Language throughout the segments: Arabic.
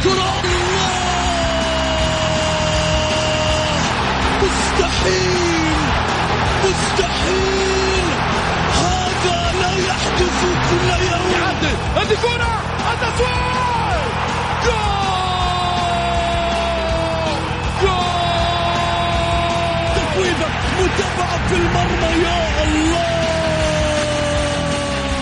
الكرة مستحيل! مستحيل! هذا لا يحدث كل يوم! يعدل هذه كرة تفويضة متابعة في المرمى يا الله!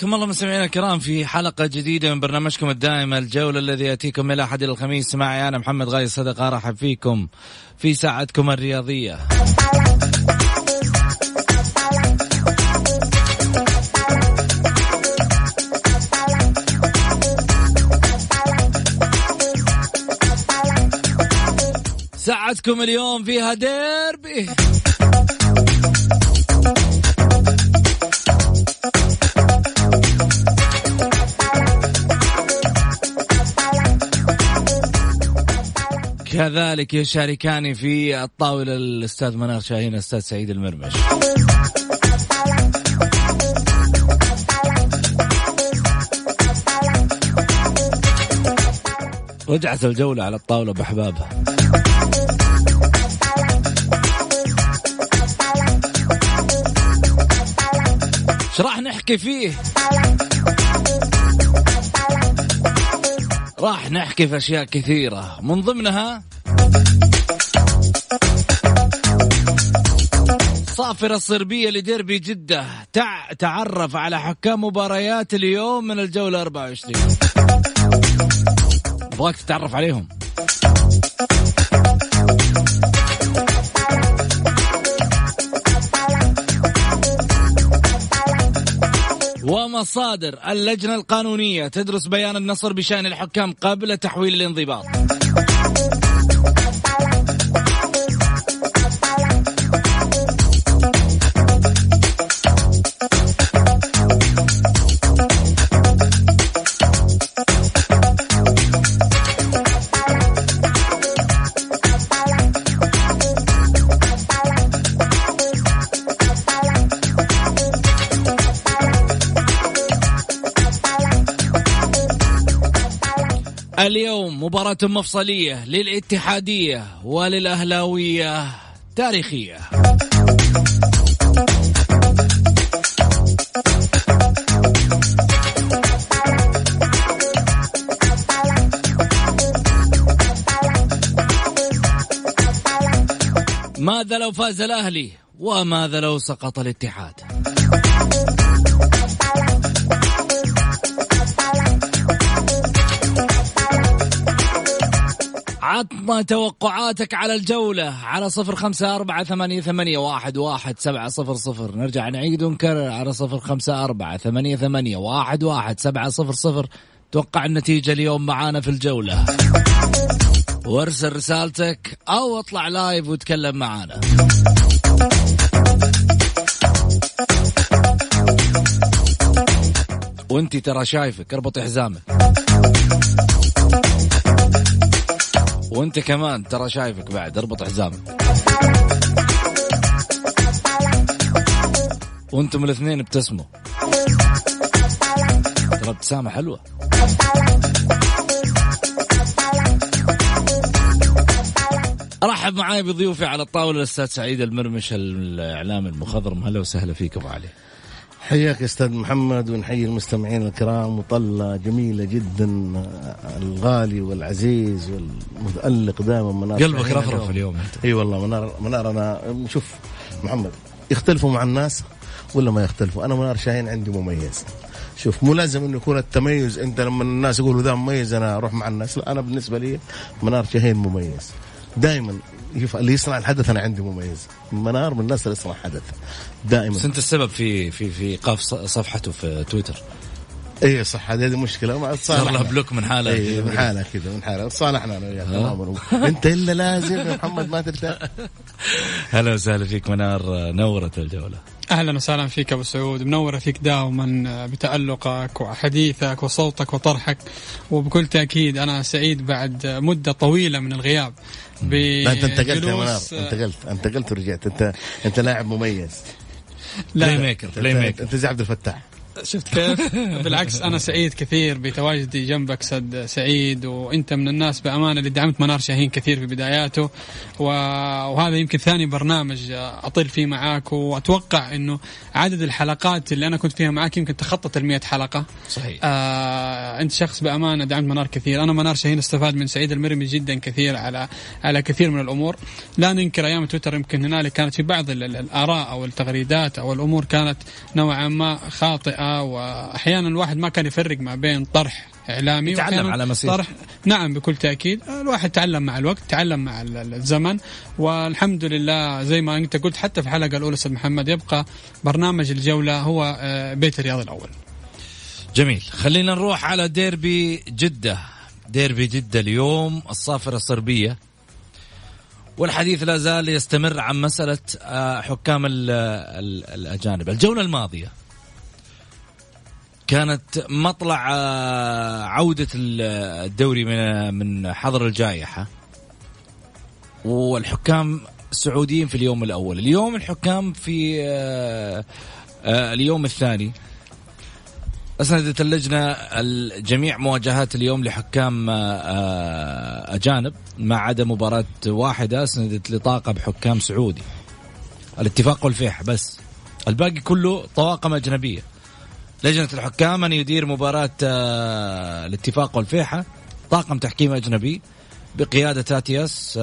حياكم الله مستمعينا الكرام في حلقة جديدة من برنامجكم الدائم الجولة الذي يأتيكم من الأحد إلى الخميس. معي أنا محمد غاي صدقة أرحب فيكم في ساعتكم الرياضية. ساعتكم اليوم فيها ديربي. كذلك يشاركاني في الطاولة الأستاذ منار شاهين الأستاذ سعيد المرمش. رجعت الجولة على الطاولة بأحبابها إيش راح نحكي فيه؟ راح نحكي في أشياء كثيرة. من ضمنها صافرة الصربية لديربي جدة. تع... تعرف على حكام مباريات اليوم من الجولة 24 ابغاك تتعرف عليهم. ومصادر اللجنة القانونية تدرس بيان النصر بشأن الحكام قبل تحويل الانضباط. اليوم مباراة مفصلية للاتحادية وللأهلاوية تاريخية. ماذا لو فاز الأهلي وماذا لو سقط الاتحاد؟ عطنا توقعاتك على الجولة على صفر خمسة أربعة ثمانية, ثمانية واحد, واحد سبعة صفر صفر. نرجع نعيد ونكرر على صفر خمسة أربعة ثمانية, ثمانية واحد, واحد سبعة صفر صفر. توقع النتيجة اليوم معانا في الجولة. وارسل رسالتك أو اطلع لايف وتكلم معانا. وانت ترى شايفك اربطي حزامك. وانت كمان ترى شايفك بعد اربط حزامك. وأنتم الاثنين ابتسموا. ترى ابتسامة حلوة. ارحب معاي بضيوفي على الطاولة الأستاذ سعيد المرمش الإعلام المخضرم. هلا وسهلا فيك أبو علي. حياك أستاذ محمد ونحيي المستمعين الكرام وطلة جميلة جدا الغالي والعزيز والمتألق دائما منار قلبك رفرف اليوم. انت أي والله منار منار أنا شوف محمد يختلفوا مع الناس ولا ما يختلفوا؟ أنا منار شاهين عندي مميز. شوف مو لازم إنه يكون التميز أنت لما الناس يقولوا ذا مميز أنا أروح مع الناس لا أنا بالنسبة لي منار شاهين مميز. دائما اللي يصنع الحدث أنا عندي مميز. منار من الناس اللي يصنع حدث دائما. بس أنت السبب في في في إيقاف صفحته في تويتر. اي صح هذه مشكلة. ما صار لها block من حالها اي من حالها كذا من حالها صالحنا أنا وياك تماما أنت إلا لازم يا محمد ما ترتاح. هلا وسهلا فيك منار نورت الجولة. أهلا وسهلا فيك أبو سعود. منورة فيك دائما بتألقك وحديثك وصوتك وطرحك. وبكل تأكيد أنا سعيد بعد مدة طويلة من الغياب لا أنت انتقلت يا منار. انتقلت انتقلت ورجعت. أنت أنت لاعب مميز. playmaker playmaker أنت زي عبد الفتاح. شفت كيف؟ بالعكس أنا سعيد كثير بتواجدي جنبك سد سعيد وأنت من الناس بأمانة اللي دعمت منار شاهين كثير في بداياته. وهذا يمكن ثاني برنامج أظهر فيه معاك وأتوقع إنه عدد الحلقات اللي أنا كنت فيها معاك يمكن تخطت ال حلقة. صحيح. آه أنت شخص بأمانة دعمت منار كثير. أنا منار شاهين استفاد من سعيد المرمي جدا كثير على على كثير من الأمور. لا ننكر أيام تويتر يمكن هنالك كانت في بعض الآراء أو التغريدات أو الأمور كانت نوعا ما خاطئة. وأحيانا الواحد ما كان يفرق ما بين طرح إعلامي يتعلم على مسير. طرح نعم بكل تأكيد. الواحد تعلم مع الوقت تعلم مع الزمن. والحمد لله زي ما أنت قلت حتى في الحلقة الأولى أستاذ محمد يبقى برنامج الجولة هو آه، بيت الرياض الأول. جميل. خلينا نروح على ديربي جدة. ديربي جدة اليوم الصافرة الصربية. والحديث لا زال يستمر عن مسألة آه، حكام الأجانب. الجولة الماضية. كانت مطلع آه، عودة الدوري من من حظر الجائحة. والحكام السعوديين في اليوم الأول. اليوم الحكام في آه، آه، اليوم الثاني. أسندت اللجنة جميع مواجهات اليوم لحكام أجانب ما عدا مباراة واحدة أسندت لطاقة بحكام سعودي. الاتفاق والفيح بس. الباقي كله طواقم أجنبية. لجنة الحكام أن يدير مباراة آه، الاتفاق والفيحة. طاقم تحكيم أجنبي بقيادة تاتياس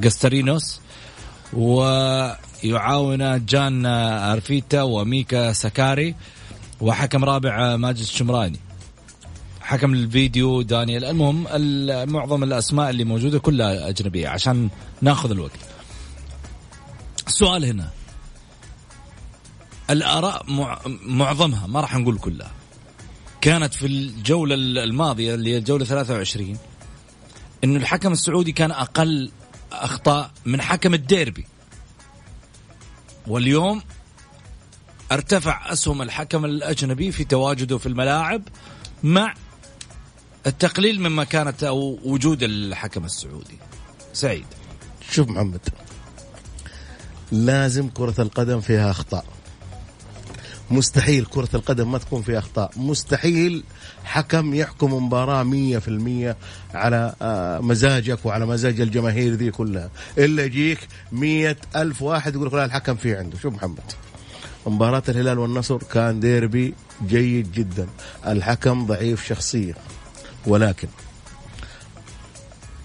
جاسترينوس. آه، ويعاون جان أرفيتا وميكا سكاري وحكم رابع آه، ماجد الشمراني. حكم الفيديو دانيال المهم معظم الأسماء اللي موجودة كلها أجنبية عشان ناخذ الوقت. السؤال هنا. الآراء معظمها ما راح نقول كلها. كانت في الجولة الماضية اللي هي الجولة 23 إنه الحكم السعودي كان أقل أخطاء من حكم الديربي. واليوم ارتفع أسهم الحكم الأجنبي في تواجده في الملاعب مع التقليل مما كانت أو وجود الحكم السعودي. سعيد. شوف محمد لازم كرة القدم فيها أخطاء. مستحيل كرة القدم ما تكون فيها أخطاء. مستحيل حكم يحكم مباراة مية في المية على آه، مزاجك وعلى مزاج الجماهير ذي كلها. إلا يجيك مية ألف واحد يقول لا الحكم في عنده. شوف محمد مباراة الهلال والنصر كان ديربي جيد جدا. الحكم ضعيف شخصيا. ولكن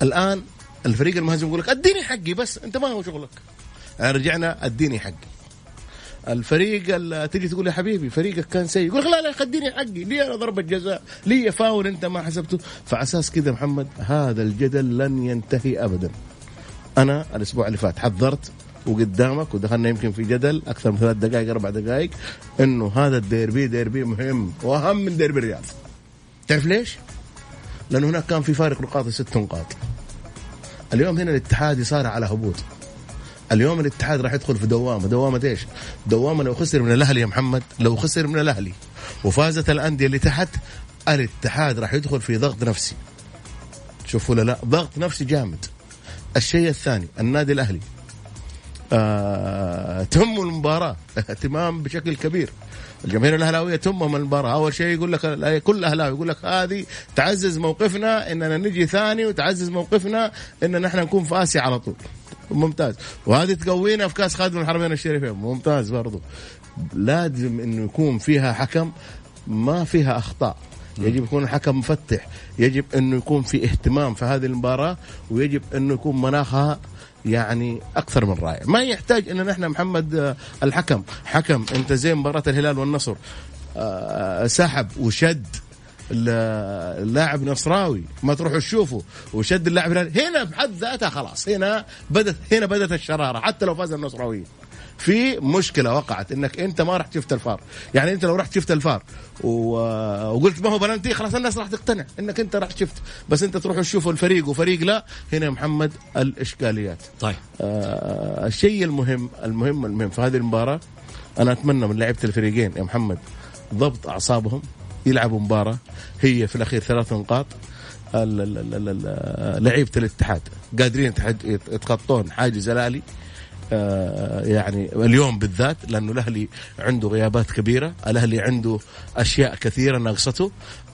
الآن الفريق المهزم يقول لك أديني حقي بس أنت ما هو شغلك. رجعنا أديني حقي. الفريق تجي تقول يا حبيبي فريقك كان سيء يقول لا لا خديني حقي لي أنا ضربة جزاء؟ لي فاول أنت ما حسبته؟ فاساس كذا محمد هذا الجدل لن ينتهي ابدا. أنا الأسبوع اللي فات حذرت وقدامك ودخلنا يمكن في جدل أكثر من ثلاث دقائق أربع دقائق إنه هذا الديربي ديربي مهم وأهم من ديربي الرياض. تعرف ليش؟ لأنه هناك كان في فارق نقاط ست نقاط. اليوم هنا الاتحاد صار على هبوط. اليوم الاتحاد راح يدخل في دوامة. دوامة إيش؟ دوامة لو خسر من الأهلي يا محمد لو خسر من الأهلي وفازت الأندية اللي تحت الاتحاد راح يدخل في ضغط نفسي. شوفوا لا؟ ضغط نفسي جامد. الشيء الثاني النادي الأهلي. آه تم المباراة اهتمام بشكل كبير. الجماهير الأهلاوية تمهم المباراة. أول شيء يقول لك كل أهلاوي يقول لك هذه تعزز موقفنا إننا نجي ثاني وتعزز موقفنا اننا إحنا نكون في اسيا على طول. ممتاز. وهذه تقوينا في كاس خادم الحرمين الشريفين ممتاز برضو. لازم إنه يكون فيها حكم ما فيها أخطاء. يجب يكون الحكم مفتح. يجب إنه يكون في اهتمام في هذه المباراة ويجب إنه يكون مناخها يعني أكثر من رائع. ما يحتاج إن نحن محمد الحكم. حكم أنت زي مباراة الهلال والنصر. آه، سحب وشد. اللاعب نصراوي. ما تروحوا تشوفوا. وشد اللاعب هنا. بحد ذاتها خلاص. هنا بدت هنا بدت الشرارة. حتى لو فاز النصراويين في مشكلة وقعت. إنك أنت ما رحت شفت الفار. يعني أنت لو رحت شفت الفار. وقلت ما هو بلنتي خلاص الناس راح تقتنع إنك أنت رحت شفت. بس أنت تروح تشوف الفريق وفريق لا. هنا يا محمد الإشكاليات. طيب. آه الشيء المهم المهم المهم في هذه المباراة أنا أتمنى من لعيبة الفريقين يا محمد ضبط أعصابهم. يلعبوا مباراة. هي في الأخير ثلاث نقاط. لعيبة الاتحاد قادرين يتخطون حاجز الآلي. آه، يعني اليوم بالذات لأنه الأهلي عنده غيابات كبيرة، الأهلي عنده أشياء كثيرة ناقصته.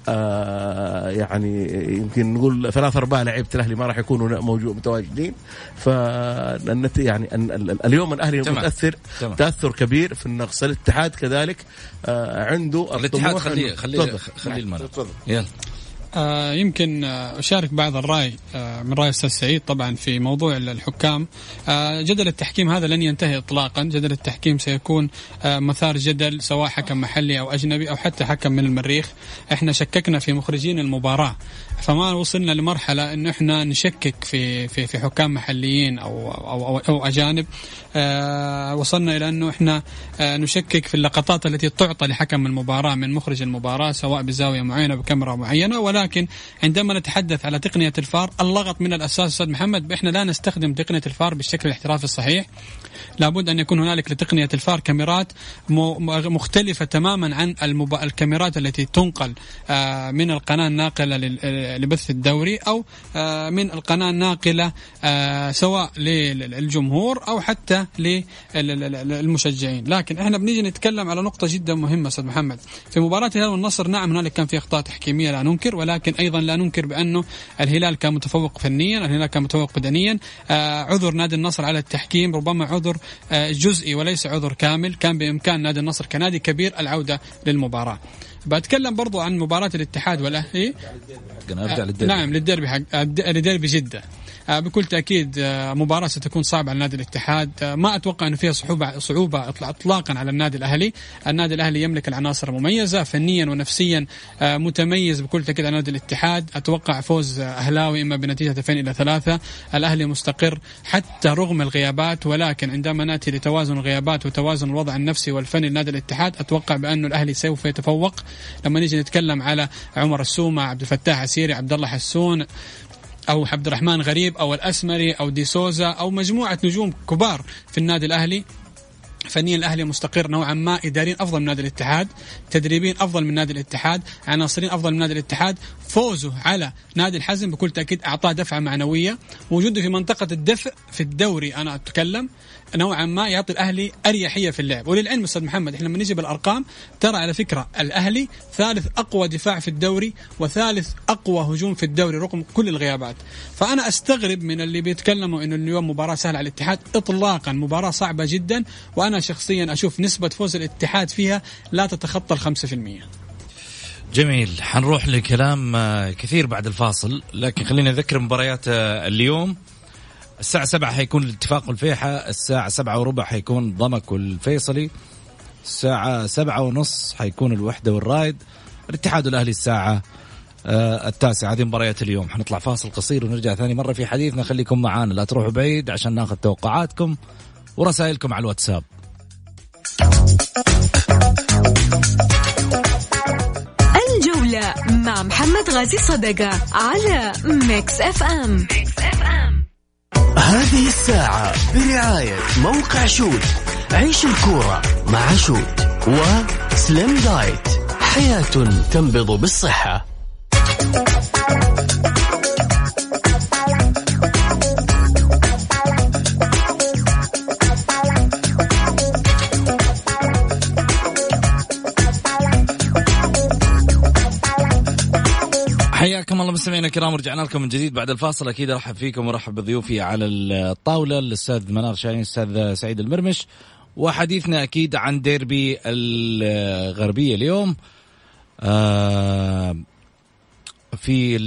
آه يعني يمكن نقول ثلاث أرباع لعيبة الأهلي ما راح يكونوا موجود متواجدين. ف يعني اليوم الأهلي تمام. متأثر تمام. تأثر كبير في النقص. الاتحاد كذلك آه عنده الاتحاد خليه خليه خليه الملعب. يلا. آه يمكن آه أشارك بعض الرأي آه من رأي أستاذ سعيد طبعا في موضوع الحكام. آه جدل التحكيم هذا لن ينتهي إطلاقا. جدل التحكيم سيكون آه مثار جدل سواء حكم محلي أو أجنبي أو حتى حكم من المريخ. إحنا شككنا في مخرجين المباراة. فما وصلنا لمرحلة أنه إحنا نشكك في في في حكام محليين أو أو أو, أو أجانب. آه وصلنا إلى أنه إحنا آه نشكك في اللقطات التي تعطى لحكم المباراة من مخرج المباراة سواء بزاوية معينة بكاميرا معينة. ولا ولكن عندما نتحدث على تقنية الفار اللغط من الأساس أستاذ محمد إحنا لا نستخدم تقنية الفار بالشكل الاحترافي الصحيح. لابد أن يكون هنالك لتقنية الفار كاميرات مختلفة تماما عن الكاميرات التي تنقل آه، من القناة الناقلة لبث الدوري أو آه، من القناة الناقلة آه، سواء للجمهور أو حتى للمشجعين. لكن إحنا بنيجي نتكلم على نقطة جدا مهمة أستاذ محمد. في مباراة الهلال والنصر نعم هنالك كان في اخطاء تحكيميه لا ننكر ولكن أيضا لا ننكر بأنه الهلال كان متفوق فنيا الهلال كان متفوق بدنيا. عذر نادي النصر على التحكيم ربما عذر آه، جزئي وليس عذر كامل. كان بإمكان نادي النصر كنادي كبير العودة للمباراة. بتكلم برضو عن مباراة الاتحاد والأهلي نرجع للديربي. نعم للديربي حق لديربي جدة. بكل تأكيد آه، مباراة ستكون صعبة على نادي الاتحاد. آه، ما أتوقع أنه فيها صعوبة صعوبة اطلاقا على النادي الأهلي. النادي الأهلي يملك العناصر المميزة فنيا ونفسيا متميز بكل تأكيد على نادي الاتحاد. أتوقع فوز أهلاوي إما بنتيجة 2 إلى 3 الأهلي مستقر حتى رغم الغيابات ولكن عندما نأتي لتوازن الغيابات وتوازن الوضع النفسي والفني لنادي الاتحاد أتوقع بانه الأهلي سوف يتفوق. لما نيجي نتكلم على عمر السومة عبد الفتاح عسيري عبد الله حسون أو عبد الرحمن غريب أو الأسمري أو دي سوزا أو مجموعة نجوم كبار في النادي الأهلي. فنيا الأهلي مستقر نوعا ما اداريا أفضل من نادي الاتحاد تدريبيا أفضل من نادي الاتحاد عناصرين أفضل من نادي الاتحاد فوزه على نادي الحزم بكل تأكيد أعطاه دفعة معنوية وجوده في منطقة الدفء في الدوري أنا أتكلم. نوعا ما يعطي الأهلي أريحية في اللعب. وللعلم أستاذ محمد إحنا لما نجي بالأرقام ترى على فكرة الأهلي ثالث أقوى دفاع في الدوري وثالث أقوى هجوم في الدوري رغم كل الغيابات. فأنا أستغرب من اللي بيتكلموا إنه اليوم مباراة سهلة على الاتحاد. اطلاقا مباراة صعبة جدا وأنا شخصيا أشوف نسبة فوز الاتحاد فيها لا تتخطى ال 5% جميل. حنروح لكلام آه، كثير بعد الفاصل لكن خلينا نذكر مباريات آه، اليوم. الساعة سبعة حيكون الاتفاق والفيحة الساعة سبعة وربع حيكون ضمك والفيصلي الساعة سبعة ونص حيكون الوحدة والرايد. الاتحاد الأهلي الساعة آه التاسعة. هذه مباريات اليوم. حنطلع فاصل قصير ونرجع ثاني مرة في حديثنا. خليكم معانا لا تروحوا بعيد عشان ناخذ توقعاتكم ورسائلكم على الواتساب. الجولة مع محمد غازي صدقة على Mix FM. هذه الساعة برعاية موقع Shoot. عيش الكورة مع شوت وسليم دايت حياة تنبض بالصحة. الله مستمعينا الكرام ورجعنا لكم من جديد بعد الفاصل. أكيد أرحب فيكم وأرحب بضيوفي على الطاولة الأستاذ منار شاهين الأستاذ سعيد المرمش وحديثنا أكيد عن ديربي الغربية اليوم. آه، في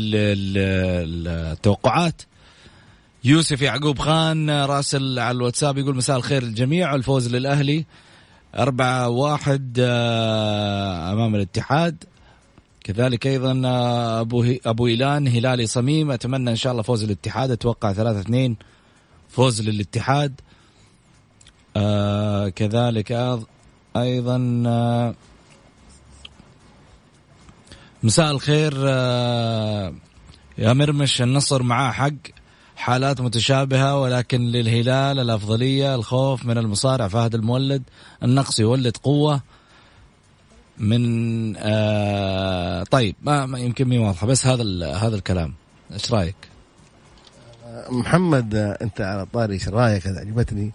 التوقعات يوسف يعقوب خان راسل على الواتساب يقول مساء الخير للجميع الفوز للأهلي أربعة واحد آه، أمام الاتحاد. كذلك أيضا آه، أبو, هي أبو إيلان هلالي صميم. أتمنى إن شاء الله فوز الاتحاد. أتوقع ثلاثة اثنين فوز للاتحاد. آه كذلك أيضا آه مساء الخير آه يا مرمش. النصر معاه حق. حالات متشابهة ولكن للهلال الأفضلية الخوف من المصارع فهد المولد. النقص يولد قوة. من آه طيب ما, ما يمكن مي واضحة بس هذا هذا الكلام. إيش رأيك؟ محمد أنت على طاري إيش رأيك؟ عجبتني.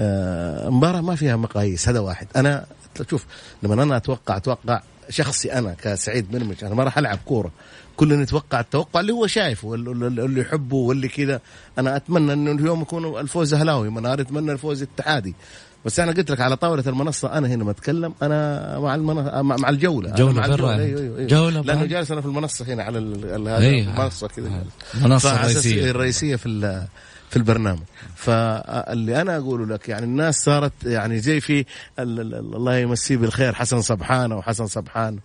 آه مباراة ما فيها مقاييس هذا واحد. أنا شوف لما أنا أتوقع أتوقع شخصي أنا كسعيد مرمش أنا ما راح ألعب كورة. كلنا نتوقع التوقع اللي هو شايفه واللي يحبه واللي كذا. أنا أتمنى إنه اليوم يكون الفوز أهلاوي منار أتمنى الفوز اتحادي بس أنا قلت لك على طاولة المنصة أنا هنا بتكلم أنا مع المنصة مع الجولة. جولة مع الجولة. أيوه أيوه أيوه. جولة لأنه جالس أنا في المنصة هنا على المنصه كذا. المنصه الرئيسيه الرئيسية في في البرنامج. فاللي أنا أقوله لك يعني الناس صارت يعني زي في الله يمسيه بالخير حسن سبحانه وحسن سبحان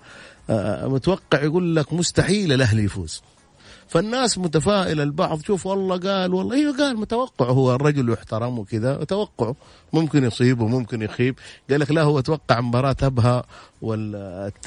متوقع يقول لك مستحيل الأهلي يفوز. فالناس متفائلة البعض. شوف والله قال والله أيوه قال متوقع هو الرجل يحترم وكذا. توقعه ممكن يصيب وممكن يخيب. قال لك لا هو توقع مباراة أبها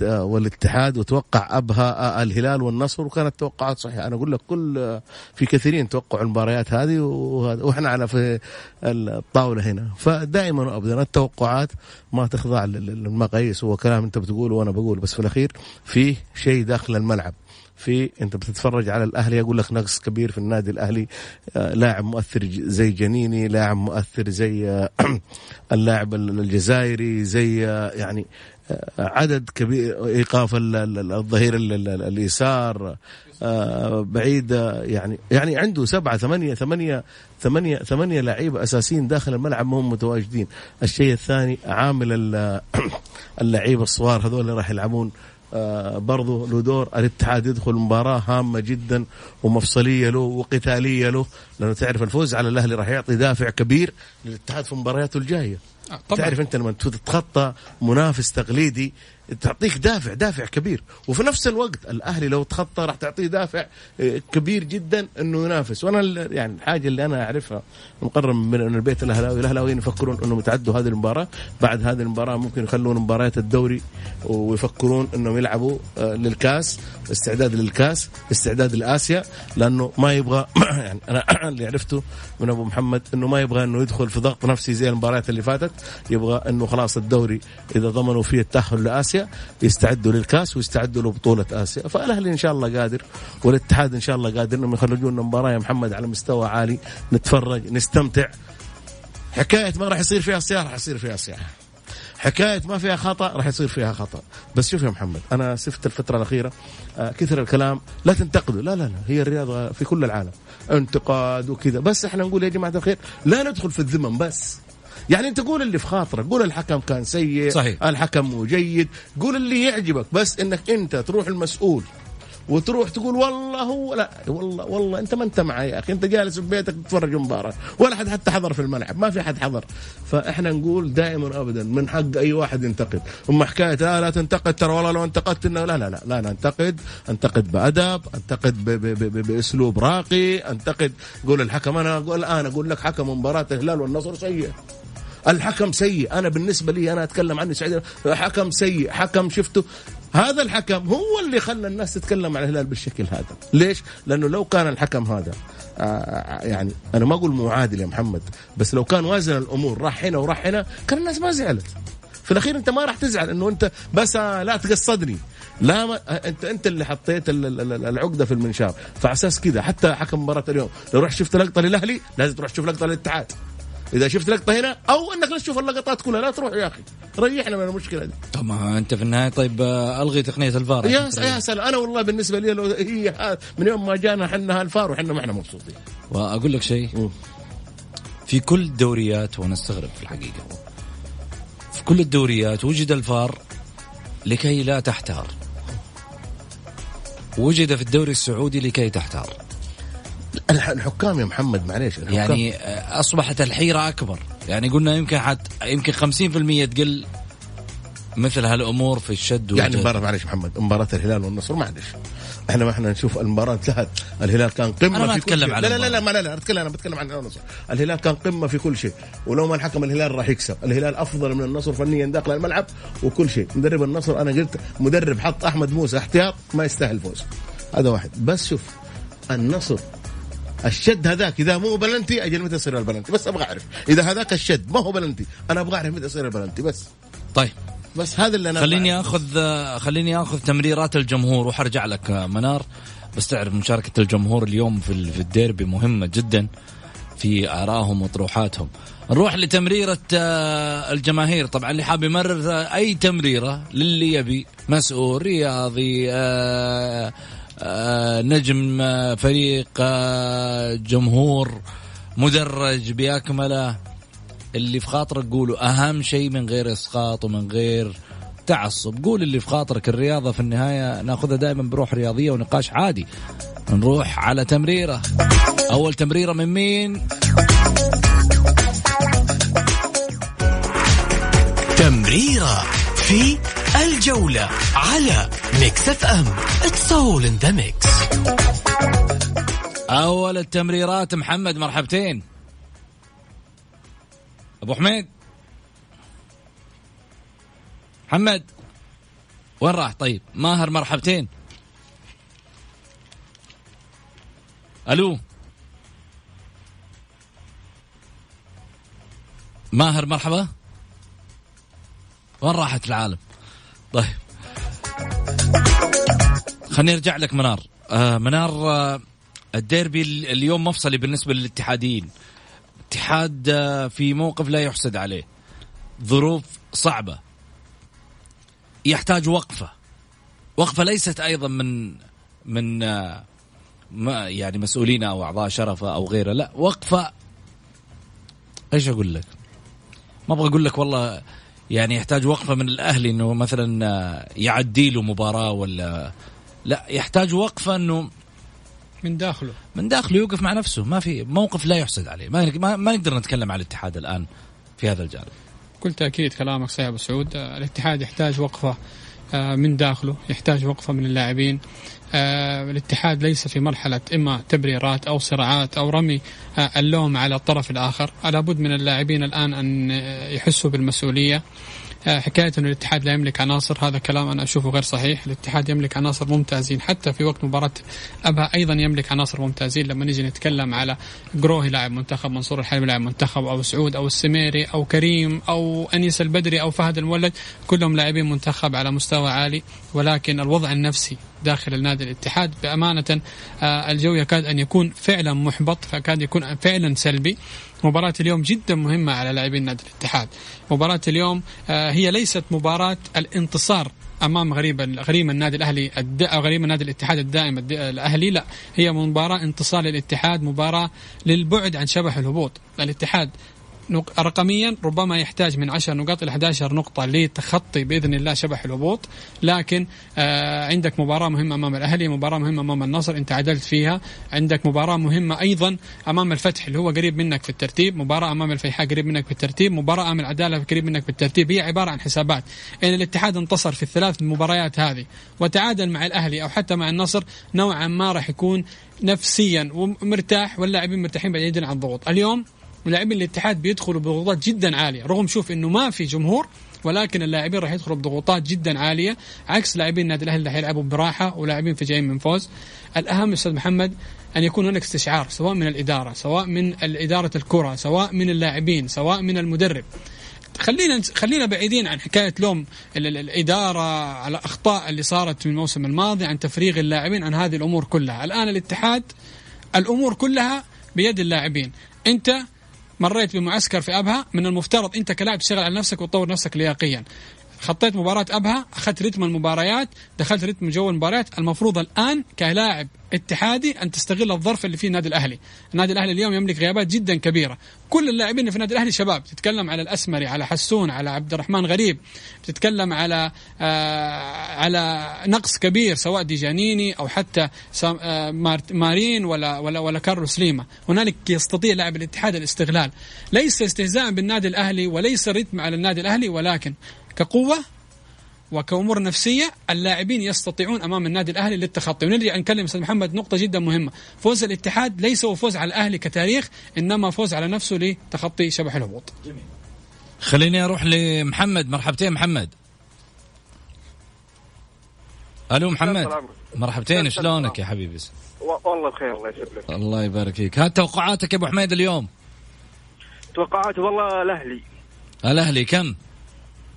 والاتحاد وتوقع أبها الهلال والنصر وكانت توقعات صحيحة. أنا أقول لك كل في كثيرين توقعوا المباريات هذه وإحنا على في الطاولة هنا. فدائما وابدا التوقعات ما تخضع للمقاييس. هو كلام أنت بتقوله وأنا بقول بس في الأخير في شيء داخل الملعب. في انت بتتفرج على الأهلي أقول لك نقص كبير في النادي الأهلي. آه، لاعب مؤثر زي جنيني لاعب مؤثر زي آه، اللاعب الجزائري زي آه، يعني عدد كبير إيقاف الظهير اليسار بعيد يعني يعني عنده سبعة ثمانية ثمانية ثمانية ثمانية لعيبة أساسيين داخل الملعب ما هم متواجدين. الشيء الثاني عامل اللعيبة الصغار هذول اللي راح يلعبون برضو له دور الاتحاد يدخل مباراة هامة جدا ومفصلية له وقتالية له لأنه تعرف الفوز على الأهلي راح يعطي دافع كبير للاتحاد في مبارياته الجاية آه، طبعا. تعرف أنت لما تتخطى منافس تقليدي تعطيك دافع دافع كبير. وفي نفس الوقت الأهلي لو تخطى راح تعطيه دافع آه، كبير جدا إنه ينافس. وأنا يعني الحاجة اللي أنا أعرفها مقرر من البيت الأهلاوي الأهلاويين يفكرون انهم يتعدوا هذه المباراة. بعد هذه المباراة ممكن يخلون مباريات الدوري ويفكرون إنهم يلعبوا آه، للكاس استعداد للكاس استعداد لآسيا. لأنه ما يبغى يعني أنا اللي عرفته من أبو محمد إنه ما يبغى إنه يدخل في ضغط نفسي زي المباريات اللي فاتت. يبغى إنه خلاص الدوري إذا ضمنوا فيه التأهل لآسيا آسيا يستعدوا للكاس ويستعدوا لبطولة آسيا. فالأهلي إن شاء الله قادر والاتحاد إن شاء الله قادر. إنهم يخرجون مباراة يا محمد على مستوى عالي. نتفرج نستمتع. حكاية ما راح يصير فيها صياح راح يصير فيها صياح. حكاية ما فيها خطأ راح يصير فيها خطأ. بس شوف يا محمد أنا سفت الفترة الأخيرة آه كثر الكلام. لا تنتقدوا لا لا لا. هي الرياضة في كل العالم. انتقاد وكذا. بس إحنا نقول يا جماعة الخير لا ندخل في الذمم بس. يعني انت قول اللي في خاطرك قول الحكم كان سيء صحيح. الحكم مو جيد قول اللي يعجبك بس انك انت تروح المسؤول وتروح تقول والله هو لا والله والله انت ما انت معي يا أخي انت جالس في بيتك تتفرج مباراة ولا حد حتى حضر في الملعب ما في حد حضر. فإحنا نقول دائما ابدا من حق أي واحد ينتقد. اما حكاية لا لا تنتقد ترى والله لو انتقدت إنه لا لا لا لا ننتقد أنتقد بأدب أنتقد ب ب ب بأسلوب راقي أنتقد قول الحكم أنا أقول الان أقول لك حكم مباراة الهلال والنصر سيء. الحكم سيء. أنا بالنسبة لي أنا أتكلم عني سعيد. حكم سيء. حكم شفته. هذا الحكم هو اللي خلى الناس تتكلم عن الهلال بالشكل هذا. ليش؟ لأنه لو كان الحكم هذا آه يعني أنا ما أقول مو عادل يا محمد بس لو كان وازن الأمور راح هنا وراح هنا كان الناس ما زعلت. في الأخير أنت ما راح تزعل إنه أنت بس آه، لا تقصدني. لا ما أنت أنت اللي حطيت العقدة في المنشار. فعلى أساس كذا حتى حكم مباراة اليوم لو رحت شفت لقطة للأهلي لازم تروح تشوف لقطة للاتحاد. إذا شفت لقطة هنا أو إنك لا تشوف اللقطات كلها لا تروح يا أخي. ريحنا من المشكلة دي. طب ما أنت في النهاية طيب آه، ألغي تقنية الفار. يا يا سلام. أنا والله بالنسبة لي لو هي من يوم ما جانا إحنا الفار وحنا ما إحنا مبسوطين. وأقول لك شيء. في كل الدوريات وأنا استغرب في الحقيقة في كل الدوريات وجد الفار لكي لا تحتار. وجد في الدوري السعودي لكي تحتار. الحكام يا محمد معليش يعني أصبحت الحيرة أكبر. يعني قلنا يمكن حت يمكن 50% تقل مثل هالأمور في الشد يعني. مباراة معلش محمد مباراة الهلال والنصر معلش إحنا ما إحنا نشوف المباراة انتهت الهلال كان قمة أنا ما في كل أتكلم شيء. عن لا لا لا. ما لا لا أتكلم أنا بتكلم عن الهلال والنصر الهلال كان قمة في كل شيء. ولو ما الحكم الهلال راح يكسب. الهلال أفضل من النصر فنيا داخل الملعب وكل شيء. مدرب النصر أنا قلت مدرب حط أحمد موسى احتياط ما يستاهل فوز. هذا واحد. بس شوف النصر الشد هذاك إذا مو بلنتي أجل متى يصير البلنتي؟ بس أبغى أعرف. إذا هذاك الشد ما هو بلنتي أنا أبغى أعرف متى يصير البلنتي بس. طيب. بس هذا اللي أنا خليني. آخذ خليني آخذ تمريرات الجمهور وحرجع لك منار. بس تعرف مشاركة الجمهور اليوم في في الديربي مهمة جدا في آرائهم وطروحاتهم. نروح لتمريرة آه، الجماهير. طبعا اللي حاب يمرر آه، أي تمريرة للي يبي. مسؤول رياضي آه، نجم آه، فريق آه، جمهور مدرج بأكمله اللي في خاطرك قوله أهم شيء من غير إسقاط ومن غير تعصب. قول اللي في خاطرك. الرياضة في النهاية ناخذها دائما بروح رياضية ونقاش عادي. نروح على تمريرة. أول تمريرة من مين؟ تمريرة. في الجولة على Mix FM it's all in the mix أول التمريرات محمد مرحبتين. أبو حميد. محمد وين راح؟ طيب ماهر مرحبتين. ألو. ماهر مرحبا. وين راحت العالم؟ طيب. خليني ارجع لك منار. آه منار آه الديربي ال- اليوم مفصلي بالنسبة للاتحاديين. اتحاد آه في موقف لا يحسد عليه. ظروف صعبة. يحتاج وقفة. وقفة ليست أيضا من من آه ما يعني مسؤولين أو أعضاء شرفة أو غيره. لا وقفة. إيش أقول لك؟ ما أبغى أقول لك والله يعني يحتاج وقفة من الاهلي إنه مثلا آه، يعدي له مباراة ولا لا يحتاج وقفة إنه من داخله. من داخله يوقف مع نفسه. ما في موقف لا يحسد عليه. ما, ما, ما نقدر نتكلم على الاتحاد الآن في هذا الجانب. بكل تاكيد كلامك صحيح أبو سعود. آه، الاتحاد يحتاج وقفة من داخله يحتاج وقفة من اللاعبين. آه، الاتحاد ليس في مرحلة إما تبريرات أو صراعات أو رمي آه، اللوم على الطرف الآخر. لابد من اللاعبين الآن أن آه، يحسوا بالمسؤولية. آه، حكاية انه الاتحاد لا يملك عناصر هذا كلام أنا أشوفه غير صحيح، الاتحاد يملك عناصر ممتازين. حتى في وقت مباراة أبها أيضا يملك عناصر ممتازين. لما نيجي نتكلم على قروهي لاعب منتخب منصور الحلبي لاعب منتخب أو سعود أو السميري أو كريم أو أنيس البدري أو فهد المولد كلهم لاعبين منتخب على مستوى عالي. ولكن الوضع النفسي داخل النادي الاتحاد بأمانة آه، الجو يكاد أن يكون فعلا محبط فكاد يكون فعلا سلبي. مباراة اليوم جدا مهمة على لاعبين نادي الاتحاد مباراة اليوم آه، هي ليست مباراة الانتصار أمام غريب غريم النادي الأهلي الد... غريم النادي الاتحاد الدائم الد... الأهلي لا هي مباراة انتصار للاتحاد مباراة للبعد عن شبح الهبوط الاتحاد. رقميا ربما يحتاج من 10 نقاط إلى 11 نقطة لتخطي بإذن الله شبح الهبوط. لكن آه عندك مباراة مهمة أمام الأهلي مباراة مهمة أمام النصر أنت عدلت فيها. عندك مباراة مهمة أيضا أمام الفتح اللي هو قريب منك في الترتيب. مباراة أمام الفيحاء قريب منك في الترتيب. مباراة أمام العدالة قريب منك في الترتيب. هي عبارة عن حسابات. إن الاتحاد انتصر في الثلاث مباريات هذه وتعادل مع الأهلي أو حتى مع النصر نوعا ما راح يكون نفسيا ومرتاح واللاعبين مرتاحين بعيدا عن الضغوط. اليوم لاعبين الاتحاد بيدخلوا بضغوطات جدا عالية. رغم شوف إنه ما في جمهور ولكن اللاعبين راح يدخلوا بضغوطات جدا عالية عكس لاعبين النادي الأهلي اللي حيلعبوا براحة ولاعبين في جايين من فوز. الأهم أستاذ محمد أن يكون هناك استشعار سواء من الإدارة سواء من إدارة الكرة سواء من اللاعبين سواء من المدرب. خلينا خلينا بعيدين عن حكاية لوم ال- ال- الإدارة على اخطاء اللي صارت في الموسم الماضي عن تفريغ اللاعبين عن هذه الأمور كلها. الآن الاتحاد الأمور كلها بيد اللاعبين. أنت مريت بمعسكر في أبها من المفترض أنت كلاعب تشتغل على نفسك وتطور نفسك لياقيا. خطيت مباراة أبها أخذت رتم المباريات دخلت رتم جو المباريات. المفروض الآن كلاعب اتحادي أن تستغل الظرف اللي فيه النادي الأهلي. النادي الأهلي اليوم يملك غيابات جدا كبيرة. كل اللاعبين اللي في النادي الأهلي شباب. تتكلم على الأسمري على حسون على عبد الرحمن غريب. تتكلم على آه على نقص كبير سواء ديجانيني أو حتى آه مار- مارين ولا ولا ولا كارلوس ليما هنالك يستطيع لاعب الاتحاد الاستغلال. ليس استهزاء بالنادي الأهلي وليس رتم على النادي الأهلي ولكن كقوة وكأمور نفسية اللاعبين يستطيعون أمام النادي الأهلي للتخطي. ونرجع نكلم أستاذ محمد نقطة جدا مهمة. فوز الاتحاد ليس هو فوز على الأهلي كتاريخ إنما فوز على نفسه لتخطي شبح الهبوط. خليني أروح لمحمد. مرحبتين محمد. ألو محمد. مرحبتين شلونك يا حبيبي؟ والله بخير الله يسلمك. الله يبارك فيك. هات توقعاتك يا أبو حميد اليوم. توقعات والله الأهلي. الأهلي كم؟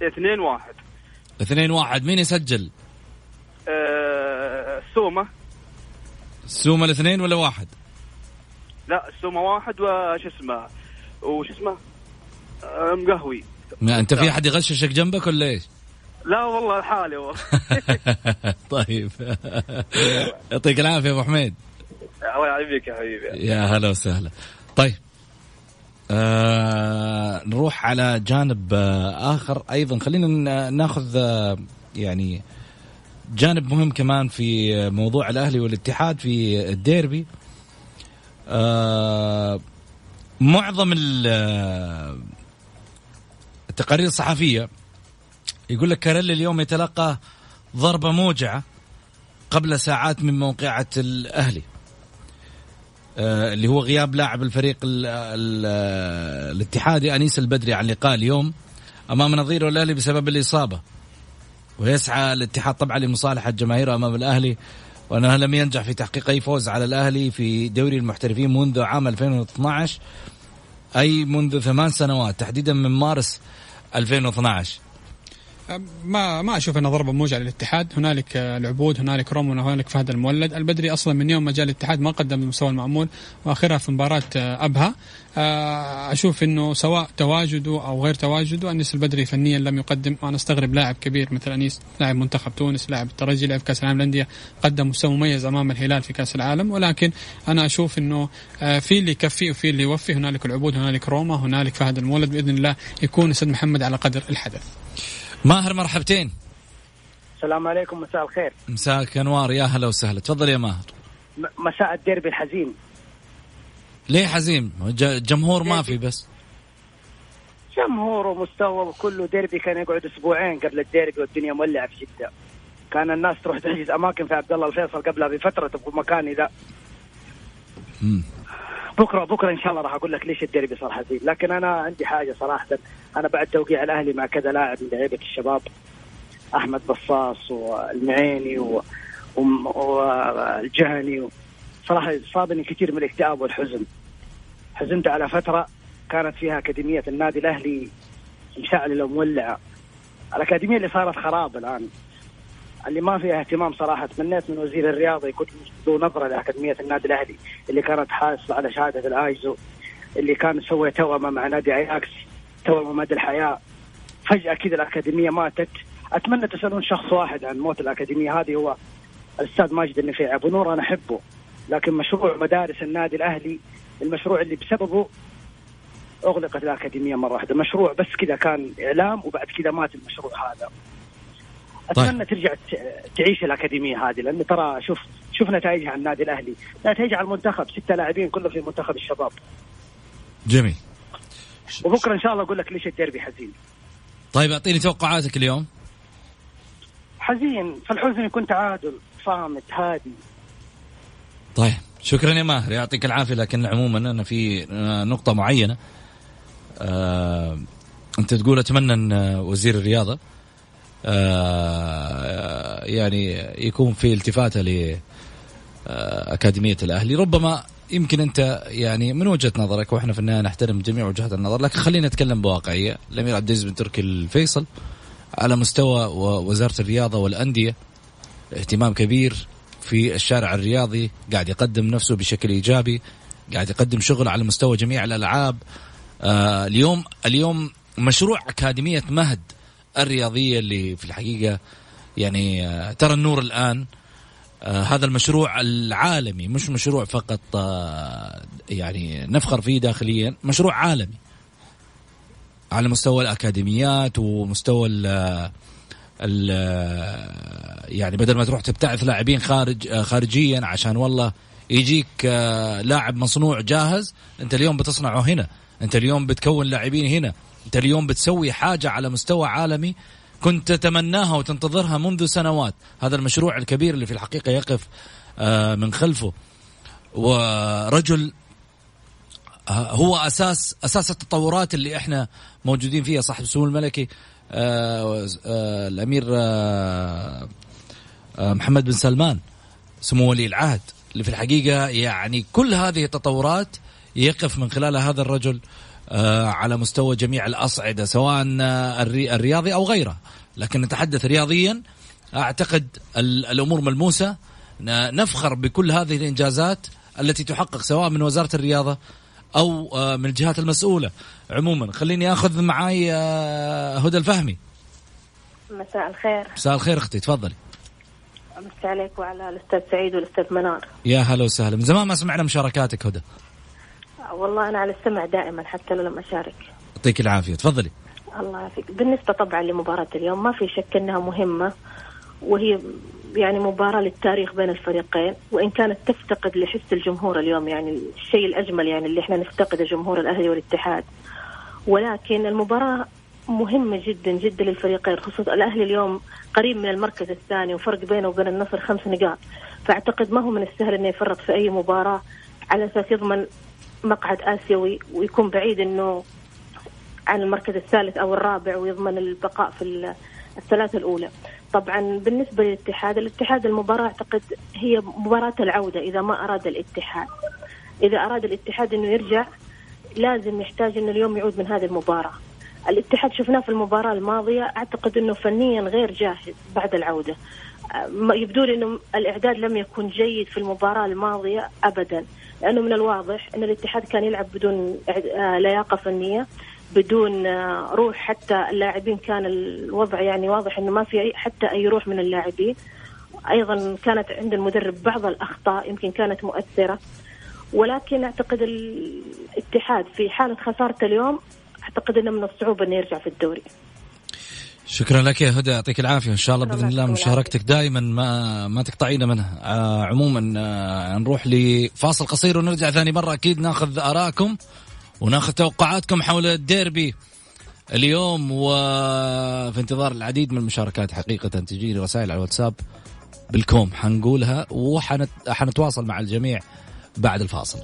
2 1 اثنين واحد. مين يسجل؟ أه السومة السومة الاثنين ولا واحد؟ لا السومة واحد وش اسمه وش اسمه؟ أه مقهوي. ما أنت في أحد يغششك جنبك ولا إيش؟ لا والله لحالي والله. طيب. يعطيك العافية يا أبو حميد. الله يعافيك يا حبيبي. يا هلا وسهلا. طيب. آه نروح على جانب آه آخر. أيضا خلينا ناخذ آه يعني جانب مهم كمان في موضوع الأهلي والاتحاد في الديربي. معظم التقارير الصحفية يقول لك كاريلي اليوم يتلقى ضربة موجعة قبل ساعات من موقعة الأهلي. آه، اللي هو غياب لاعب الفريق ال ال الاتحادي أنيس البدري عن لقاء اليوم أمام نظيره الأهلي بسبب الإصابة. ويسعى الاتحاد طبعا لمصالحة جماهيره أمام الأهلي وأنه لم ينجح في تحقيق أي فوز على الأهلي في دوري المحترفين منذ عام 2012 أي منذ ثمان سنوات تحديدا من مارس 2012 ما ما أشوف انها ضربة موجعة للاتحاد. هنالك العبود هنالك روم وهنالك فهد المولد. البدري أصلا من يوم ما جاء الاتحاد ما قدم المستوى المعمول وآخرها في مباراة أبها. آه، أشوف أنه سواء تواجده أو غير تواجده انيس البدري فنيا لم يقدم. وأنا أستغرب لاعب كبير مثل أنيس لاعب منتخب تونس لاعب الترجي لاعب كأس العالم للأندية قدم مستوى مميز أمام الهلال في كأس العالم. ولكن أنا أشوف أنه آه، في اللي يكفي وفي اللي يوفي. هنالك العبود هنالك روما هنالك فهد المولد. بإذن الله يكون أستاذ محمد على قدر الحدث. ماهر مرحبتين. السلام عليكم مساء الخير. مساك أنوار يا هلا وسهلا. تفضل يا ماهر. مساء الديربي الحزين. ليه حزين؟ جمهور ما في بس. جمهور ومستوى وكله ديربي كان يقعد أسبوعين قبل الديربي والدنيا مولعة في جدة. كان الناس تروح تحجز أماكن في عبد الله الفيصل قبلها بفترة تبغى مكاني ذا بكره بكرة إن شاء الله راح أقول لك ليش الديربي صار حزين. لكن أنا عندي حاجة صراحة. أنا بعد توقيع الأهلي مع كذا لاعب من لعيبة الشباب أحمد بصاص والمعيني و... والجهني. صراحة صابني كثير من الاكتئاب والحزن. حزنت على فترة كانت فيها أكاديمية النادي الأهلي مشعله ومولعه الأكاديمية اللي صارت خراب الآن. اللي ما فيها اهتمام صراحة. تمنيت من وزير الرياضة يكون له نظرة لأكاديمية النادي الأهلي اللي كانت حاصله على شهادة الآيزو اللي كان سوى توأمة مع نادي أياكس. توأمه مدى الحياة. فجأة كذا الأكاديمية ماتت. أتمنى تسألون شخص واحد عن موت الأكاديمية. هذه هو الأستاذ ماجد النفيع أبو نور أنا أحبه. لكن مشروع مدارس النادي الأهلي المشروع اللي بسببه أغلقت الأكاديمية مرة واحدة. مشروع بس كذا كان إعلام وبعد كذا مات المشروع هذا. أتمنى طيب. ترجع تعيش الأكاديمية هذه لأنه ترى شوف شوف نتائجها على النادي الأهلي. نتائجها على المنتخب. ستة لاعبين كلهم في منتخب الشباب. جميل. وبكرة إن شاء الله أقول لك ليش الديربي حزين. طيب أعطيني توقعاتك اليوم. حزين. فالحزن يكون تعادل صامت هادي. طيب شكرا يا ماهر. يعطيك العافية لكن عموما أنا في نقطة معينة. آه أنت تقول أتمنى أن وزير الرياضة آه يعني يكون في التفاته ل أكاديمية الأهلي. ربما يمكن أنت يعني من وجهة نظرك وإحنا في النهاية نحترم جميع وجهات النظر لكن خلينا نتكلم بواقعية. الأمير عبد العزيز بن تركي الفيصل على مستوى وزارة الرياضة والأندية اهتمام كبير في الشارع الرياضي قاعد يقدم نفسه بشكل إيجابي قاعد يقدم شغل على مستوى جميع الألعاب. آه اليوم اليوم مشروع أكاديمية مهد الرياضية اللي في الحقيقة يعني آه ترى النور الآن آه هذا المشروع العالمي مش مشروع فقط آه يعني نفخر فيه داخليا مشروع عالمي. على مستوى الأكاديميات ومستوى ال ال يعني بدل ما تروح تبتعث لاعبين خارج آه، خارجيا عشان والله يجيك لاعب مصنوع جاهز أنت اليوم بتصنعه هنا أنت اليوم بتكون لاعبين هنا أنت اليوم بتسوي حاجة على مستوى عالمي كنت تتمناها وتنتظرها منذ سنوات. هذا المشروع الكبير اللي في الحقيقة يقف آه، من خلفه. ورجل آه، هو أساس أساس التطورات اللي إحنا موجودين فيها صاحب السمو الملكي آه، الأمير محمد بن سلمان سمو ولي العهد اللي في الحقيقة يعني كل هذه التطورات يقف من خلال هذا الرجل. على مستوى جميع الأصعدة سواء الرياضي أو غيره. لكن نتحدث رياضيا أعتقد الأمور ملموسة. نفخر بكل هذه الإنجازات التي تحقق سواء من وزارة الرياضة أو آه، من الجهات المسؤولة. عموما خليني آخذ معاي آه، هدى الفهمي. مساء الخير. مساء الخير أختي تفضلي. مساء عليك وعلى الأستاذ سعيد والأستاذ منار. يا هلا وسهلا. من زمان ما سمعنا مشاركاتك هدى. والله أنا على السمع دائما حتى لو لم أشارك. يعطيك العافية. تفضلي. الله يعافيك. بالنسبة طبعا لمباراة اليوم ما في شك إنها مهمة وهي يعني مباراة للتاريخ بين الفريقين وإن كانت تفتقد لحس الجمهور اليوم يعني الشيء الأجمل يعني اللي إحنا نفتقده جمهور الأهلي والاتحاد. ولكن المباراة مهمة جدا جدا للفريقين خصوصا الأهلي اليوم قريب من المركز الثاني وفرق بينه وبين النصر خمس نقاط. فأعتقد ما هو من السهل أنه يفرط في أي مباراة على أساس يضمن مقعد آسيوي ويكون بعيد أنه عن المركز الثالث أو الرابع ويضمن البقاء في الثلاثة الأولى. طبعا بالنسبة للاتحاد الاتحاد المباراة أعتقد هي مباراة العودة إذا ما أراد الاتحاد. إذا أراد الاتحاد أنه يرجع لازم يحتاج أنه اليوم يعود من هذه المباراة. الاتحاد شفناه في المباراة الماضية أعتقد أنه فنيا غير جاهز بعد العودة. يبدو لي أنه الإعداد لم يكن جيد في المباراة الماضية أبدا. لأنه من الواضح أن الاتحاد كان يلعب بدون آه، لياقة فنية بدون آه، روح حتى اللاعبين. كان الوضع يعني واضح إنه ما في حتى أي روح من اللاعبين. أيضا كانت عند المدرب بعض الأخطاء يمكن كانت مؤثرة. ولكن أعتقد الاتحاد في حالة خسارته اليوم أعتقد إنه من الصعوبة إنه يرجع في الدوري. شكرا لك يا هدى يعطيك العافية. إن شاء الله بإذن الله مشاركتك دائما ما ما تقطعينا منها. آه عموما آه نروح لفاصل قصير ونرجع ثاني مرة. أكيد ناخذ ارائكم وناخذ توقعاتكم حول الديربي اليوم. وفي انتظار العديد من المشاركات حقيقة تجيني رسائل على الواتساب بالكوم. حنقولها وحنتواصل مع الجميع بعد الفاصل.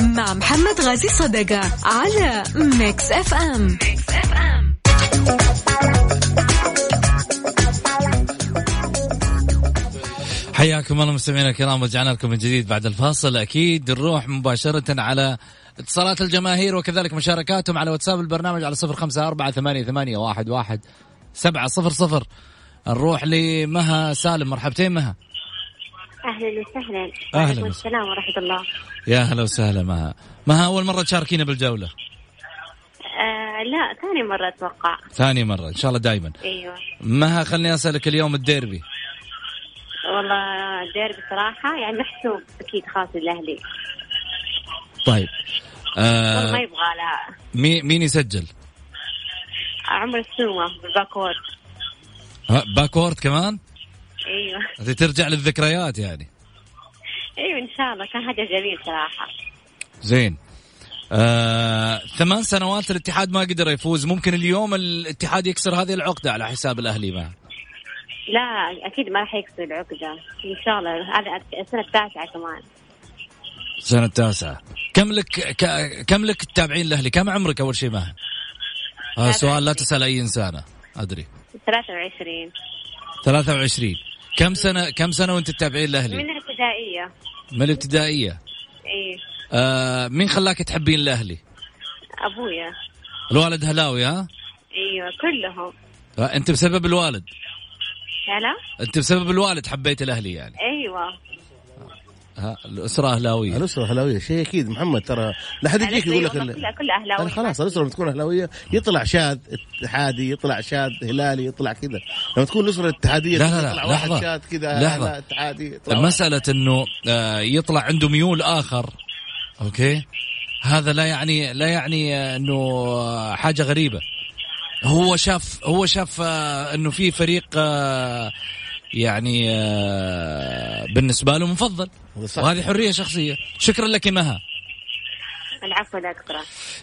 مع محمد غازي صدقة على Mix FM, Mix FM. حياكم الله مستمعينا الكرام رجعنا لكم من جديد بعد الفاصل. أكيد نروح مباشرة على اتصالات الجماهير وكذلك مشاركاتهم على واتساب البرنامج على صفر خمسة أربعة ثمانية, ثمانية واحد, واحد سبعة صفر صفر. نروح لمها سالم. مرحبتين مها. أهلا وسهلا. أهلا والسلام ورحمة الله. يا هلا وسهلا مها. مها أول مرة تشاركينا بالجولة؟ آه لا ثاني مرة أتوقع. ثاني مرة إن شاء الله دائما أيوه. مها خليني أسألك اليوم الديربي. والله الديربي بصراحة يعني محسوب أكيد خاص للأهلي طيب. آه ما يبغى لها مين مين يسجل؟ عمر السومة بال backward backward كمان؟ إيوه. ترجع للذكريات يعني. إيوه إن شاء الله. كان حاجة جميل صراحة. زين. آه، ثمان سنوات الاتحاد ما قدر يفوز. ممكن اليوم الاتحاد يكسر هذه العقدة على حساب الأهلي معه لا أكيد ما راح يكسر العقدة. إن شاء الله. هذا السنة التاسعة كمان. السنة التاسعة. كم لك ك... كم لك تتابعين الاهلي كم عمرك أول شيء معه هذا سؤال لا تسأل أي انسانه أدري. 23 23 كم سنه كم سنة وانت تتابعين الأهلي؟ من الابتدائية. من الابتدائية؟ اي آه مين خلاك تحبين الأهلي؟ أبويا. الوالد هلاوي ها؟ أيوه كلهم. آه أنت بسبب الوالد؟ هلا؟ أنت بسبب الوالد حبيت الأهلي يعني. أيوه. الأسرة أهلاوية. الأسرة أهلاوية شيء أكيد. محمد ترى لا حد يجيك يقول لك كلها كلها أهلاوية. خلاص الأسرة لما تكون أهلاوية يطلع شاذ اتحادي يطلع شاذ هلالي يطلع كذا. لما تكون الأسرة الاتحاديه لا لا لا لحظة. شاذ كذا لحظة. اتحادي مساله إنه آه، يطلع عنده ميول آخر. أوكي؟ هذا لا يعني لا يعني إنه حاجة غريبة. هو شاف هو شاف آه، إنه في فريق آه، يعني آه، بالنسبة له مفضل. وهذه حرية شخصية. شكرا لك مها. العفو يا دكتور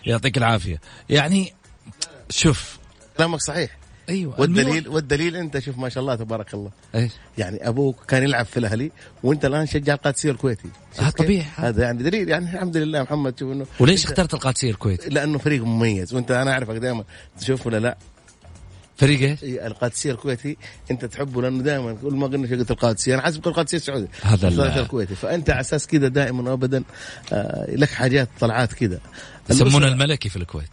يعطيك العافية. يعني شوف. كلامك صحيح. أيوه. والدليل والدليل أنت شوف ما شاء الله تبارك الله. إيش؟ يعني أبوك كان يلعب في الأهلي وأنت الآن شجع القادسية الكويتي. آه، كيف؟ طبيعي. هذا يعني دليل. يعني الحمد لله محمد شوف إنه وليش اخترت القادسية الكويت لأنه فريق مميز. وأنت أنا أعرفك دائما تشوف ولا لا؟ فريق إيش؟ القادسية الكويتي. أنت تحبه لأنه دائما كل ما قلنا شقه القادسية. أنا حاسب القادسية السعودي هذا الكويتي. فأنت على أساس كذا دائما وابدا آه لك حاجات طلعات كذا يسمونه الملكي في الكويت.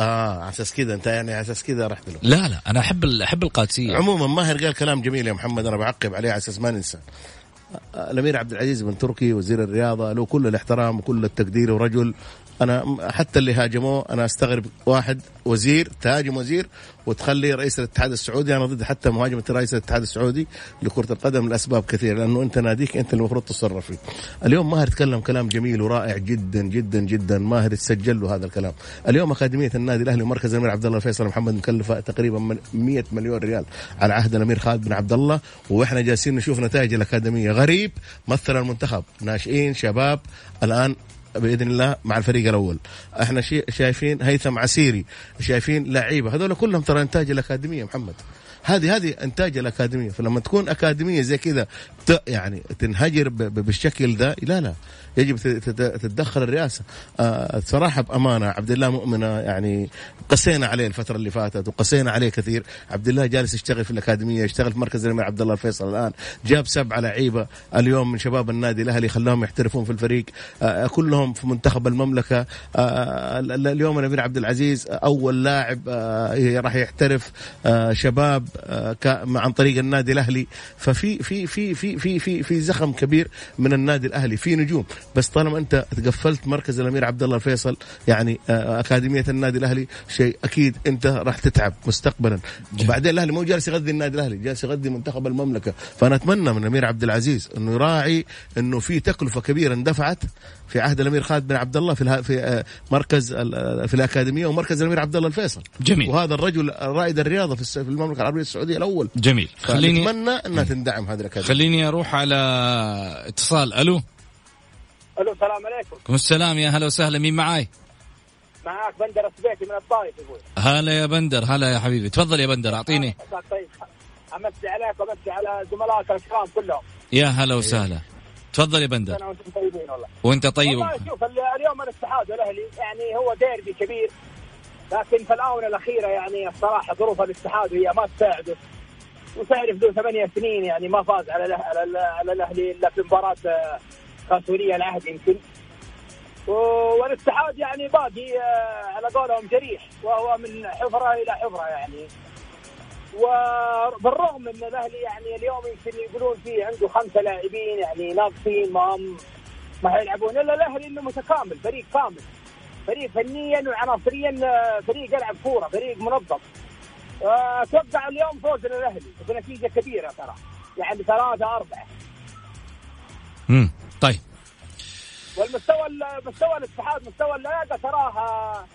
آه على أساس كذا أنت يعني على أساس كذا رحت له. لا لا أنا أحب أحب القادسية. عموما ماهر قال كلام جميل يا محمد أنا بعقب عليه على أساس ما ننسى. الأمير عبد العزيز بن تركي وزير الرياضة له كل الاحترام وكل التقدير ورجل أنا حتى اللي هاجموه أنا أستغرب واحد وزير تهاجم وزير وتخلي رئيس الاتحاد السعودي أنا ضد حتى مهاجمة رئيس الاتحاد السعودي لكرة القدم لأسباب كثيرة لأنه أنت ناديك أنت المفروض تتصرف فيه. اليوم ماهر تكلم كلام جميل ورائع جدا جدا جدا ماهر تسجل له هذا الكلام. اليوم أكاديمية النادي الأهلي ومركز الامير عبد الله الفيصل محمد مكلفة تقريبا من 100 مليون ريال على عهد الأمير خالد بن عبد الله وإحنا جالسين نشوف نتائج الأكاديمية غريب مثل المنتخب ناشئين شباب الآن بإذن الله مع الفريق الأول. إحنا شايفين هيثم عسيري شايفين لعيبة. هذول كلهم ترى إنتاج الأكاديمية محمد. هذه هذه إنتاج الأكاديمية. فلما تكون أكاديمية زي كذا يعني تنهجر بالشكل ده لا لا. يجب تت- تت- تتدخل الرئاسة. آه صراحة بأمانة عبد الله مؤمنة يعني قسينا عليه الفترة اللي فاتت وقسينا عليه كثير. عبد الله جالس يشتغل في الأكاديمية يشتغل في مركز الامير عبد الله الفيصل الآن. جاب سبعه لعيبة اليوم من شباب النادي. الأهلي خلاهم يحترفون في الفريق. آه كلهم في منتخب المملكة. آه ال- ال- اليوم الأمير عبد العزيز أول لاعب آه راح يحترف. آه شباب عن طريق النادي الأهلي. ففي في في في في في في زخم كبير من النادي الأهلي. في نجوم. بس طالما أنت تقفلت مركز الأمير عبد الله الفيصل يعني آه، أكاديمية النادي الأهلي شيء أكيد أنت راح تتعب مستقبلا. وبعدين الأهلي مو جالس يغذي النادي الأهلي جالس يغذي منتخب المملكة. فأنا أتمنى من الأمير عبد العزيز أنه يراعي أنه في تكلفة كبيرة اندفعت في عهد الأمير خالد بن عبد الله في في آه، مركز آه، في الأكاديمية ومركز الأمير عبد الله الفيصل. جميل. وهذا الرجل رائد الرياضة في المملكة العربية السعودية الأول. جميل. خليني اتمنى أنها تندعم هذه الأكاديمية. خليني أروح على اتصال. ألو؟ ألو السلام عليكم. السلام. يا هلا وسهلا. مين معاي؟ معاك بندر السبيتي من الطائف يقول. هلا يا بندر. هلا يا حبيبي. تفضل يا بندر. أعطيني. طيب أمسي عليك وأمسي على زملائك الكرام كلهم. يا هلا وسهلا. تفضل يا بندر. أنا وأنتم طيبين والله. وأنت طيب. والله شوف ال- اليوم الاتحاد والاهلي يعني هو ديربي كبير. لكن في الآونة الأخيرة يعني الصراحة ظروف الاتحاد هي ما تساعده. وتعرف ذو ثمانية سنين يعني ما فاز على على, ال- على الاهلي إلا في مباراة كاس ولي العهد يمكن. والاتحاد يعني باقي آه، على قولهم جريح. وهو من حفرة إلى حفرة يعني. وبالرغم من الأهلي يعني اليوم يمكن يقولون فيه عنده خمسة لاعبين يعني ناقصين ما هم ما حيلعبون. إلا الأهلي إنه متكامل فريق كامل. فريق فنيا وعناصريا آه، فريق يلعب كورة فريق منظم. آه، أتوقع اليوم فوز للاهلي بنتيجه كبيرة ترى. يعني ثلاثة أربعة. امم طيب. والمستوى مستوى الاتحاد مستوى اللياقه تراها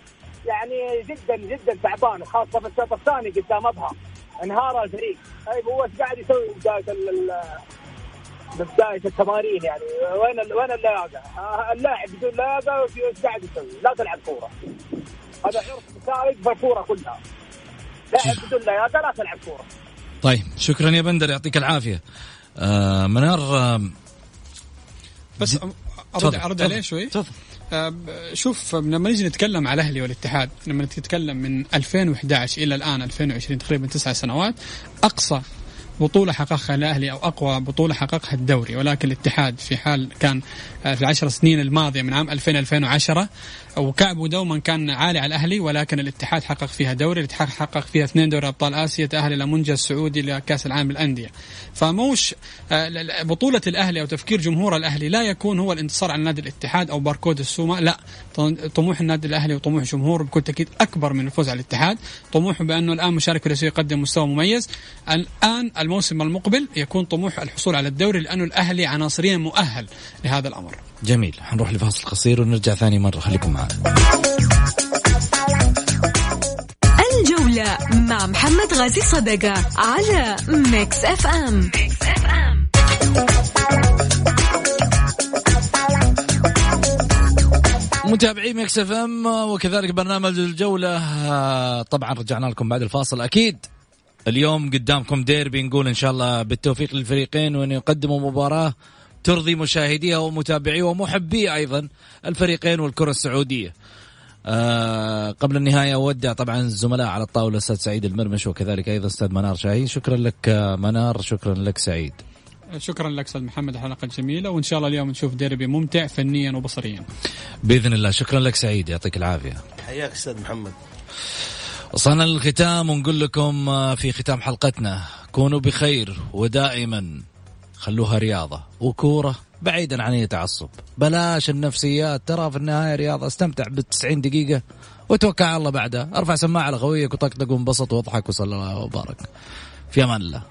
يعني جدا جدا تعبان وخاصه في الشوط الثاني قدام أبها. انهار الفريق. طيب هو إيش قاعد يسوي؟ بدايه التمارين يعني. وين ال- وين اللياقه؟ آه، اللاعب بدون لياقه إيش قاعد يسوي؟ لا تلعب كورة. هذا عرف سائد في الكوره كلها. لاعب بدون لياقه لا تلعب كورة. طيب شكرا يا بندر يعطيك العافية. آه منار آه بس دي- ارد تفضل، أرد تفضل، عليه شوي. آه، ب- شوف لما نيجي نتكلم على الاهلي والاتحاد لما نتكلم من 2011 إلى الآن 2020 تقريبا تسع سنوات أقصى بطولة حققها الأهلي أو أقوى بطولة حققها الدوري ولكن الاتحاد في حال كان آه، في العشر سنين الماضية من عام 2000 2010 وكعبه دوما كان عالي على الأهلي ولكن الاتحاد حقق فيها دوري الاتحاد حقق فيها اثنين دوري أبطال آسيا تأهل إلى منجز سعودي لكأس العالم للأندية. فموش آه، بطولة الأهلي أو تفكير جمهور الأهلي لا يكون هو الانتصار على نادي الاتحاد أو باركود السومة لا. طموح النادي الأهلي وطموح جمهور بكل تأكيد أكبر من الفوز على الاتحاد. طموحه بأنه الآن مشارك في يقدم مستوى مميز. الآن الموسم المقبل يكون طموح الحصول على الدوري لأنه الأهلي عناصريا مؤهل لهذا الأمر. جميل. حنروح لفاصل قصير ونرجع ثاني مرة. خليكم معنا. الجولة مع محمد غازي صدقة على Mix FM متابعي Mix FM وكذلك برنامج الجولة. آه، طبعا رجعنا لكم بعد الفاصل. أكيد اليوم قدامكم ديربي نقول إن شاء الله بالتوفيق للفريقين وأن يقدموا مباراة ترضي مشاهديها ومتابعيها ومحبي أيضا الفريقين والكرة السعودية. آه قبل النهاية أودع طبعا الزملاء على الطاولة أستاذ سعيد المرمش وكذلك أيضا أستاذ منار شاهين. شكرا لك منار شكرا لك سعيد. شكرا لك أستاذ محمد الحلقة الجميله وإن شاء الله اليوم نشوف ديربي ممتع فنيا وبصريا. بإذن الله. شكرا لك سعيد يعطيك العافية. حياك أستاذ محمد. وصلنا للختام ونقول لكم آه، في ختام حلقتنا. كونوا بخير ودائما. خلوها رياضة وكورة بعيدا عن أي تعصب. بلاش النفسيات. ترى في النهاية رياضة استمتع بالتسعين دقيقة وتوكل على الله بعدها. ارفع سماعة على خويك وطقطق وانبسط واضحك وصلى الله وبارك. في أمان الله.